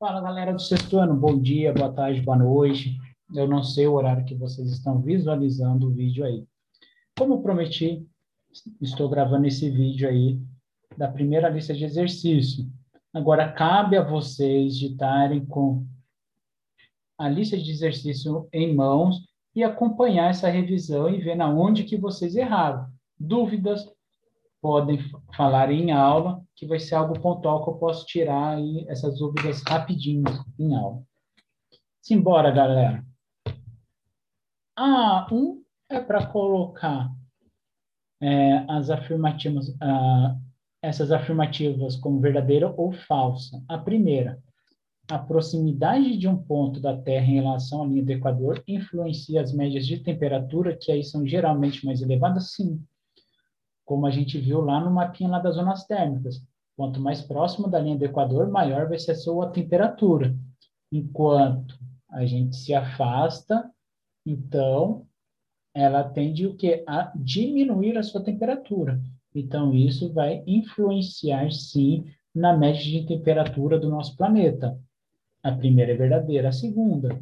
Fala galera do sexto ano, bom dia, boa tarde, boa noite. Eu não sei o horário que vocês estão visualizando o vídeo aí. Como prometi, estou gravando esse vídeo aí da primeira lista de exercício. Agora, cabe a vocês digitarem com a lista de exercício em mãos e acompanhar essa revisão e ver na onde que vocês erraram. Dúvidas, podem falar em aula, que vai ser algo pontual que eu posso tirar aí essas dúvidas rapidinho em aula. Simbora, galera. A1 é para colocar é, as afirmativas, essas afirmativas como verdadeira ou falsa. A primeira, a proximidade de um ponto da Terra em relação à linha do Equador influencia as médias de temperatura, que aí são geralmente mais elevadas? Sim como a gente viu lá no mapinha lá das zonas térmicas. Quanto mais próximo da linha do Equador, maior vai ser a sua temperatura. Enquanto a gente se afasta, então ela tende o que a diminuir a sua temperatura. Então isso vai influenciar sim na média de temperatura do nosso planeta. A primeira é verdadeira, a segunda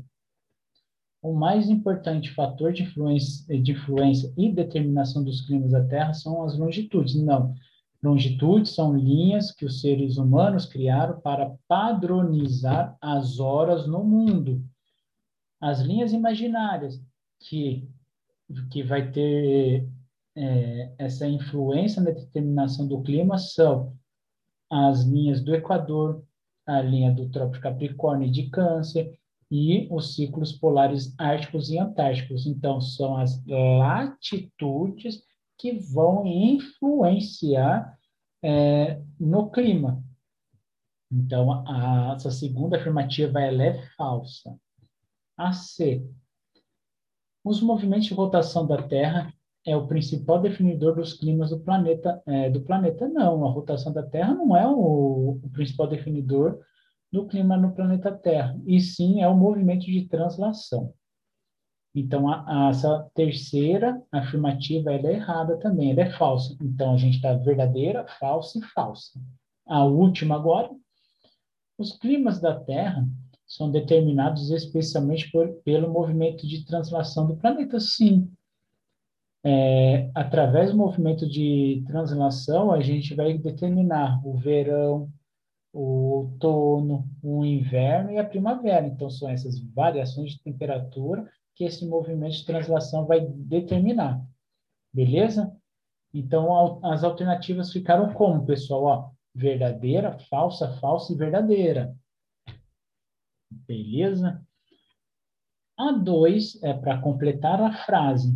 o mais importante fator de influência, de influência e determinação dos climas da Terra são as longitudes. Não. Longitudes são linhas que os seres humanos criaram para padronizar as horas no mundo. As linhas imaginárias que, que vai ter é, essa influência na determinação do clima são as linhas do Equador, a linha do Trópico Capricórnio e de Câncer, e os ciclos polares árticos e antárticos. Então, são as latitudes que vão influenciar é, no clima. Então, a, essa segunda afirmativa ela é falsa. A C. Os movimentos de rotação da Terra é o principal definidor dos climas do planeta. É, do planeta, não. A rotação da Terra não é o, o principal definidor do clima no planeta Terra, e sim é o movimento de translação. Então, a, a, essa terceira afirmativa é errada também, ela é falsa. Então, a gente está verdadeira, falsa e falsa. A última agora, os climas da Terra são determinados especialmente por, pelo movimento de translação do planeta, sim. É, através do movimento de translação, a gente vai determinar o verão, o outono, o inverno e a primavera. Então, são essas variações de temperatura que esse movimento de translação vai determinar. Beleza? Então, as alternativas ficaram como, pessoal? Ó, verdadeira, falsa, falsa e verdadeira. Beleza? A 2 é para completar a frase.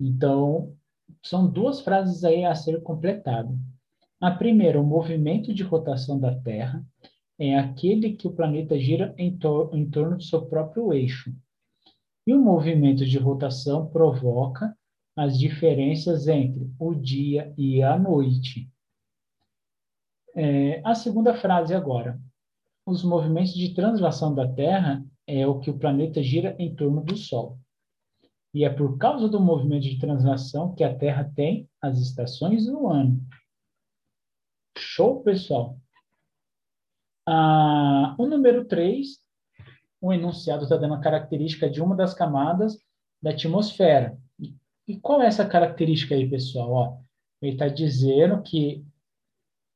Então, são duas frases aí a ser completado. A primeira, o movimento de rotação da Terra é aquele que o planeta gira em, tor em torno do seu próprio eixo. E o movimento de rotação provoca as diferenças entre o dia e a noite. É, a segunda frase agora. Os movimentos de translação da Terra é o que o planeta gira em torno do Sol. E é por causa do movimento de translação que a Terra tem as estações do ano. Show, pessoal? Ah, o número 3, o enunciado está dando a característica de uma das camadas da atmosfera. E qual é essa característica aí, pessoal? Ó, ele está dizendo que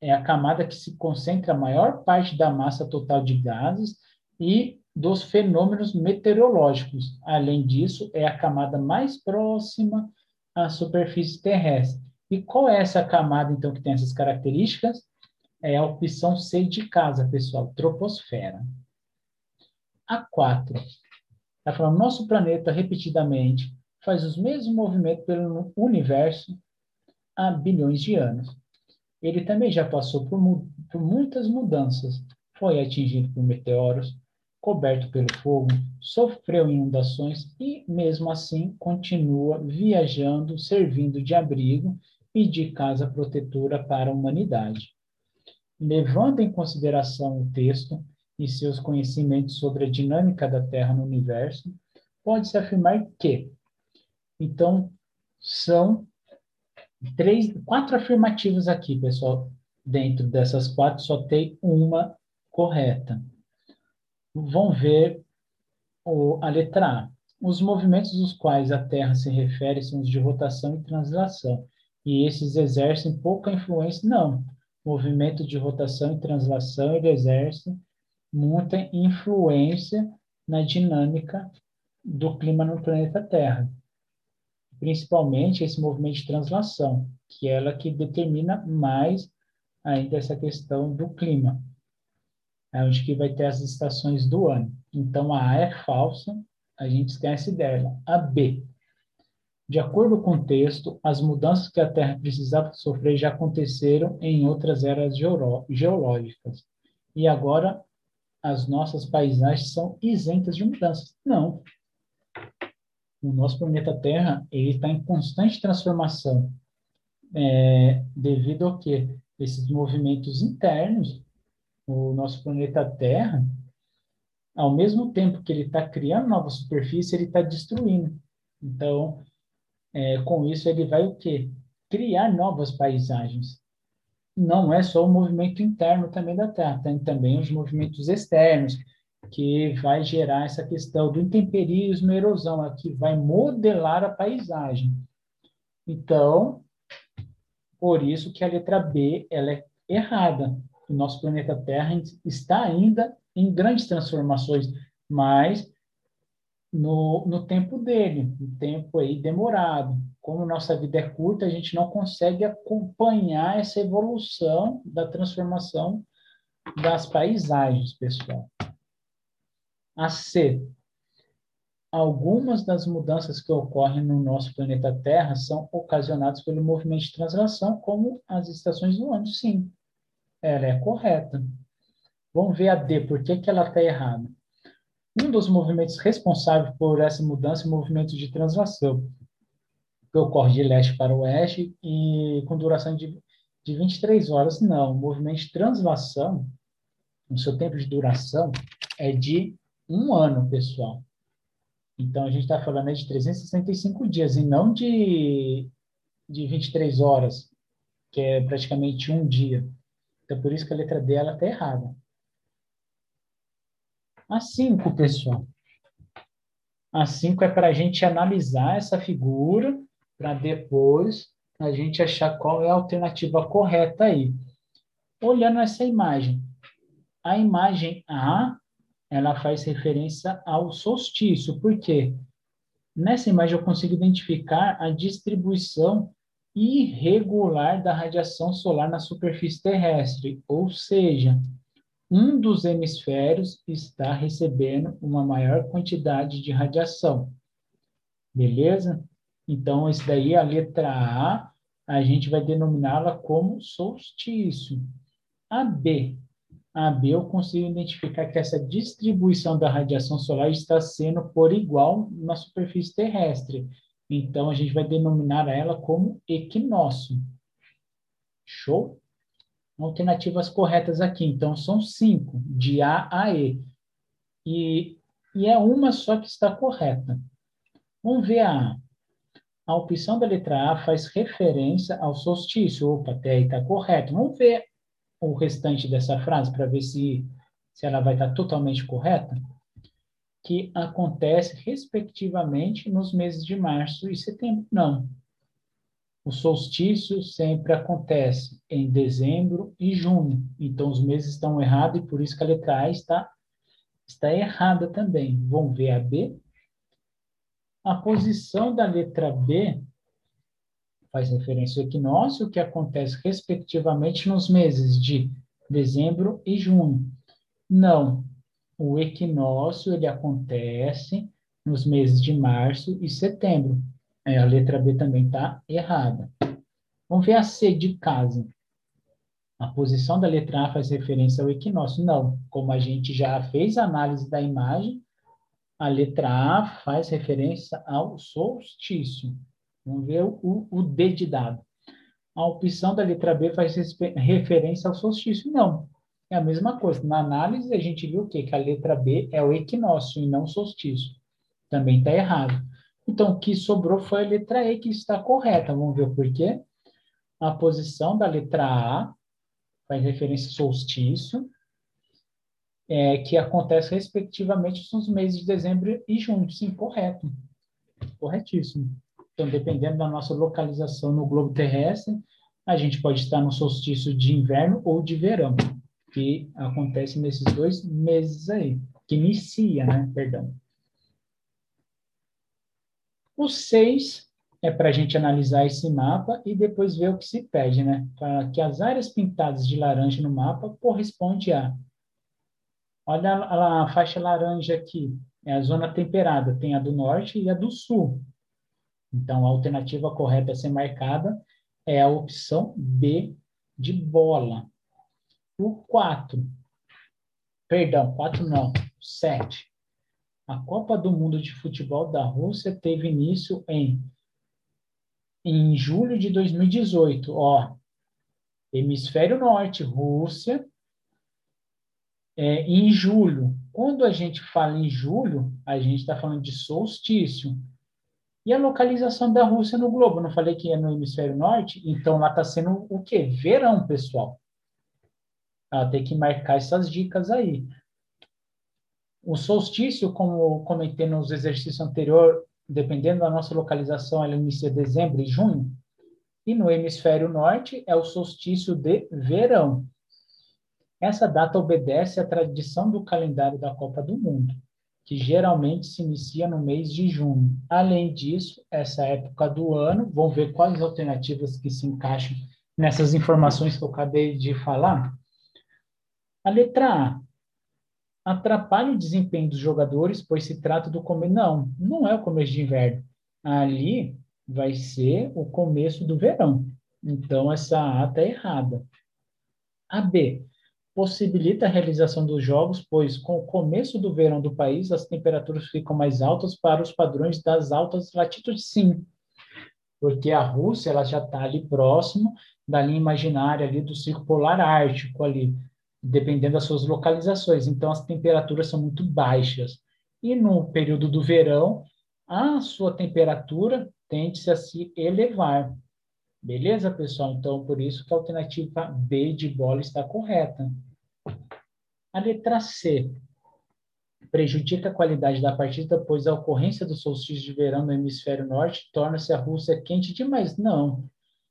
é a camada que se concentra a maior parte da massa total de gases e dos fenômenos meteorológicos. Além disso, é a camada mais próxima à superfície terrestre. E qual é essa camada, então, que tem essas características? É a opção C de casa, pessoal, troposfera. A 4. Está falando, nosso planeta, repetidamente, faz os mesmos movimentos pelo universo há bilhões de anos. Ele também já passou por, por muitas mudanças. Foi atingido por meteoros, coberto pelo fogo, sofreu inundações e, mesmo assim, continua viajando, servindo de abrigo e de casa protetora para a humanidade. Levando em consideração o texto e seus conhecimentos sobre a dinâmica da Terra no universo, pode-se afirmar que, então, são três, quatro afirmativas aqui, pessoal. Dentro dessas quatro, só tem uma correta. vão ver o, a letra A. Os movimentos dos quais a Terra se refere são os de rotação e translação, e esses exercem pouca influência. Não, movimento de rotação e translação ele exerce muita influência na dinâmica do clima no planeta Terra. Principalmente esse movimento de translação, que é ela que determina mais ainda essa questão do clima. É onde que vai ter as estações do ano. Então, a A é falsa, a gente esquece dela. A B. De acordo com o texto, as mudanças que a Terra precisava sofrer já aconteceram em outras eras geológicas. E agora as nossas paisagens são isentas de mudanças. Não. O nosso planeta Terra ele está em constante transformação. É, devido ao que esses movimentos internos, o nosso planeta Terra, ao mesmo tempo que ele está criando nova superfície, ele está destruindo. Então, é, com isso ele vai o quê? Criar novas paisagens não é só o movimento interno também da Terra, tem também os movimentos externos, que vai gerar essa questão do intemperismo e erosão, aqui vai modelar a paisagem. Então, por isso que a letra B ela é errada. O nosso planeta Terra está ainda em grandes transformações, mas no, no tempo dele, um tempo aí demorado como nossa vida é curta, a gente não consegue acompanhar essa evolução da transformação das paisagens, pessoal. A C. Algumas das mudanças que ocorrem no nosso planeta Terra são ocasionadas pelo movimento de translação, como as estações do ano. Sim, ela é correta. Vamos ver a D, por que, que ela está errada? Um dos movimentos responsáveis por essa mudança é o movimento de translação que ocorre de leste para oeste e com duração de, de 23 horas. Não, o movimento de translação, o seu tempo de duração é de um ano, pessoal. Então, a gente está falando de 365 dias e não de, de 23 horas, que é praticamente um dia. Então, por isso que a letra D está errada. A 5, pessoal. A 5 é para a gente analisar essa figura para depois a gente achar qual é a alternativa correta aí. Olhando essa imagem, a imagem A, ela faz referência ao solstício, por quê? Nessa imagem eu consigo identificar a distribuição irregular da radiação solar na superfície terrestre, ou seja, um dos hemisférios está recebendo uma maior quantidade de radiação. Beleza? Então, esse daí, a letra A, a gente vai denominá-la como solstício. A B. A B, eu consigo identificar que essa distribuição da radiação solar está sendo por igual na superfície terrestre. Então, a gente vai denominar ela como equinócio. Show? Alternativas corretas aqui. Então, são cinco, de A a E. E, e é uma só que está correta. Vamos ver a A. A opção da letra A faz referência ao solstício. Opa, até aí está correto. Vamos ver o restante dessa frase para ver se, se ela vai estar tá totalmente correta. Que acontece, respectivamente, nos meses de março e setembro. Não. O solstício sempre acontece em dezembro e junho. Então, os meses estão errados e por isso que a letra A está, está errada também. Vamos ver a B. A posição da letra B faz referência ao equinócio, que acontece respectivamente nos meses de dezembro e junho. Não, o equinócio ele acontece nos meses de março e setembro. É, a letra B também está errada. Vamos ver a C de casa. A posição da letra A faz referência ao equinócio. Não, como a gente já fez a análise da imagem, a letra A faz referência ao solstício. Vamos ver o, o D de dado. A opção da letra B faz referência ao solstício. Não, é a mesma coisa. Na análise, a gente viu o quê? Que a letra B é o equinócio e não o solstício. Também está errado. Então, o que sobrou foi a letra E que está correta. Vamos ver o porquê. A posição da letra A faz referência ao solstício é, que acontece respectivamente nos meses de dezembro e junho. Sim, correto. Corretíssimo. Então, dependendo da nossa localização no globo terrestre, a gente pode estar no solstício de inverno ou de verão, que acontece nesses dois meses aí, que inicia, né? Perdão. O seis é para a gente analisar esse mapa e depois ver o que se pede, né? Para que as áreas pintadas de laranja no mapa corresponde a. Olha a, a faixa laranja aqui, é a zona temperada, tem a do norte e a do sul. Então, a alternativa correta a ser marcada é a opção B de bola. O 4, perdão, 4 não, 7. A Copa do Mundo de Futebol da Rússia teve início em, em julho de 2018. Ó, Hemisfério Norte, Rússia, é, em julho. Quando a gente fala em julho, a gente está falando de solstício. E a localização da Rússia no globo? Não falei que é no hemisfério norte? Então lá está sendo o quê? Verão, pessoal. Ah, tem que marcar essas dicas aí. O solstício, como comentei nos exercícios anteriores, dependendo da nossa localização, ele inicia em dezembro e junho. E no hemisfério norte é o solstício de verão. Essa data obedece à tradição do calendário da Copa do Mundo que geralmente se inicia no mês de junho. Além disso, essa época do ano, vamos ver quais alternativas que se encaixam nessas informações que eu acabei de falar. A letra A. Atrapalha o desempenho dos jogadores, pois se trata do começo. Não, não é o começo de inverno. Ali vai ser o começo do verão. Então, essa A está errada. A B possibilita a realização dos jogos, pois com o começo do verão do país, as temperaturas ficam mais altas para os padrões das altas latitudes, sim. Porque a Rússia ela já está ali próximo da linha imaginária ali do Círculo Polar Ártico ali, dependendo das suas localizações. Então as temperaturas são muito baixas. E no período do verão, a sua temperatura tende-se a se elevar. Beleza, pessoal? Então, por isso que a alternativa B de bola está correta. A letra C prejudica a qualidade da partida, pois a ocorrência do solstício de verão no hemisfério norte torna-se a Rússia quente demais. Não,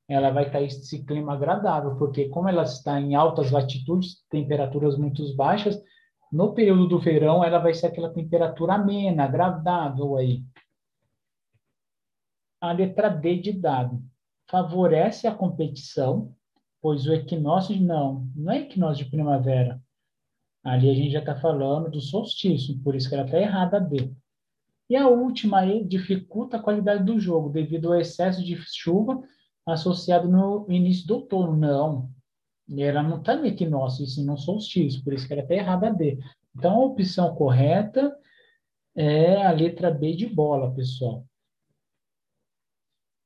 ela vai estar esse clima agradável, porque como ela está em altas latitudes, temperaturas muito baixas, no período do verão ela vai ser aquela temperatura amena, agradável aí. A letra D de dado favorece a competição, pois o equinócio não, não é equinócio de primavera. Ali a gente já está falando do solstício, por isso que ela está errada a B. E a última aí dificulta a qualidade do jogo devido ao excesso de chuva associado no início do outono. Não, ela não está no equinócio, e sim no solstício, por isso que ela está errada a. Então a opção correta é a letra B de bola, pessoal.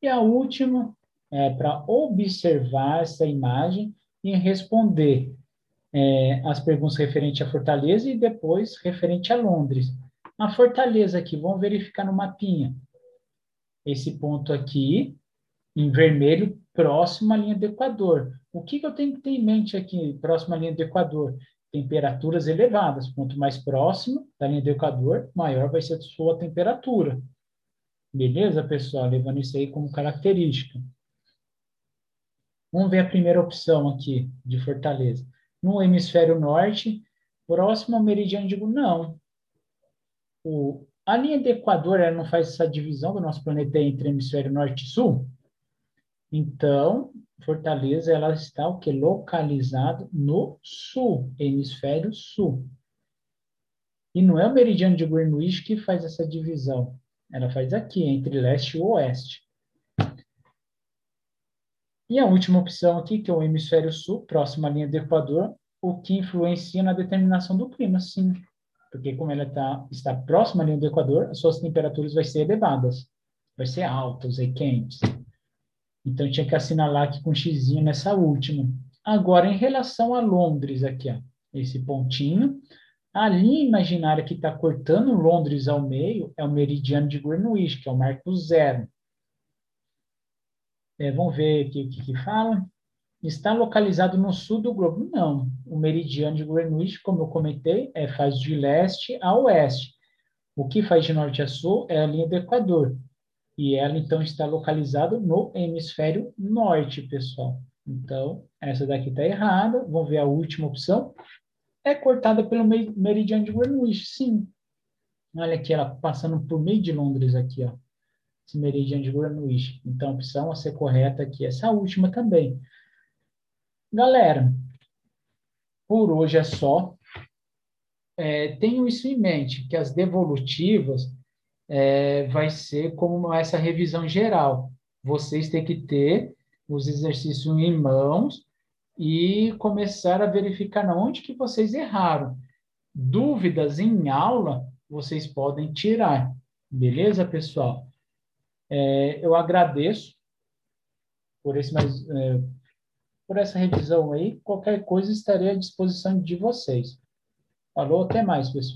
E a última é, para observar essa imagem e responder é, as perguntas referentes à Fortaleza e depois referente a Londres. A Fortaleza aqui, vamos verificar no mapinha. Esse ponto aqui, em vermelho, próximo à linha do Equador. O que, que eu tenho que ter em mente aqui, próximo à linha do Equador? Temperaturas elevadas. Quanto mais próximo da linha do Equador, maior vai ser a sua temperatura. Beleza, pessoal? Levando isso aí como característica. Vamos ver a primeira opção aqui, de Fortaleza. No hemisfério norte, próximo ao meridiano de... Não. O, a linha do Equador ela não faz essa divisão do nosso planeta entre hemisfério norte e sul? Então, Fortaleza ela está o que localizado no sul, hemisfério sul. E não é o meridiano de Greenwich que faz essa divisão. Ela faz aqui entre leste e oeste. E a última opção aqui, que é o hemisfério sul, próximo à linha do Equador, o que influencia na determinação do clima, sim. Porque como ela tá, está próxima à linha do Equador, as suas temperaturas vão ser elevadas, vai ser altas e quentes. Então, tinha que assinalar aqui com um x nessa última. Agora, em relação a Londres, aqui, ó, esse pontinho, a linha imaginária que está cortando Londres ao meio é o meridiano de Greenwich, que é o marco zero. É, vamos ver aqui o que, que fala. está localizado no sul do globo. Não, o meridiano de Greenwich, como eu comentei, é, faz de leste a oeste. O que faz de norte a sul é a linha do Equador. E ela, então, está localizada no hemisfério norte, pessoal. Então, essa daqui está errada. Vamos ver a última opção. É cortada pelo meridiano de Greenwich, sim. Olha aqui, ela passando por meio de Londres aqui, ó. Esse meridiano de Greenwich. Então, a opção a ser correta aqui, essa última também. Galera, por hoje é só. É, isso em mente, que as devolutivas é, vai ser como essa revisão geral. Vocês têm que ter os exercícios em mãos e começar a verificar onde que vocês erraram. Dúvidas em aula, vocês podem tirar. Beleza, pessoal? É, eu agradeço por esse mais, é, por essa revisão aí. Qualquer coisa estarei à disposição de vocês. Falou, até mais, pessoal.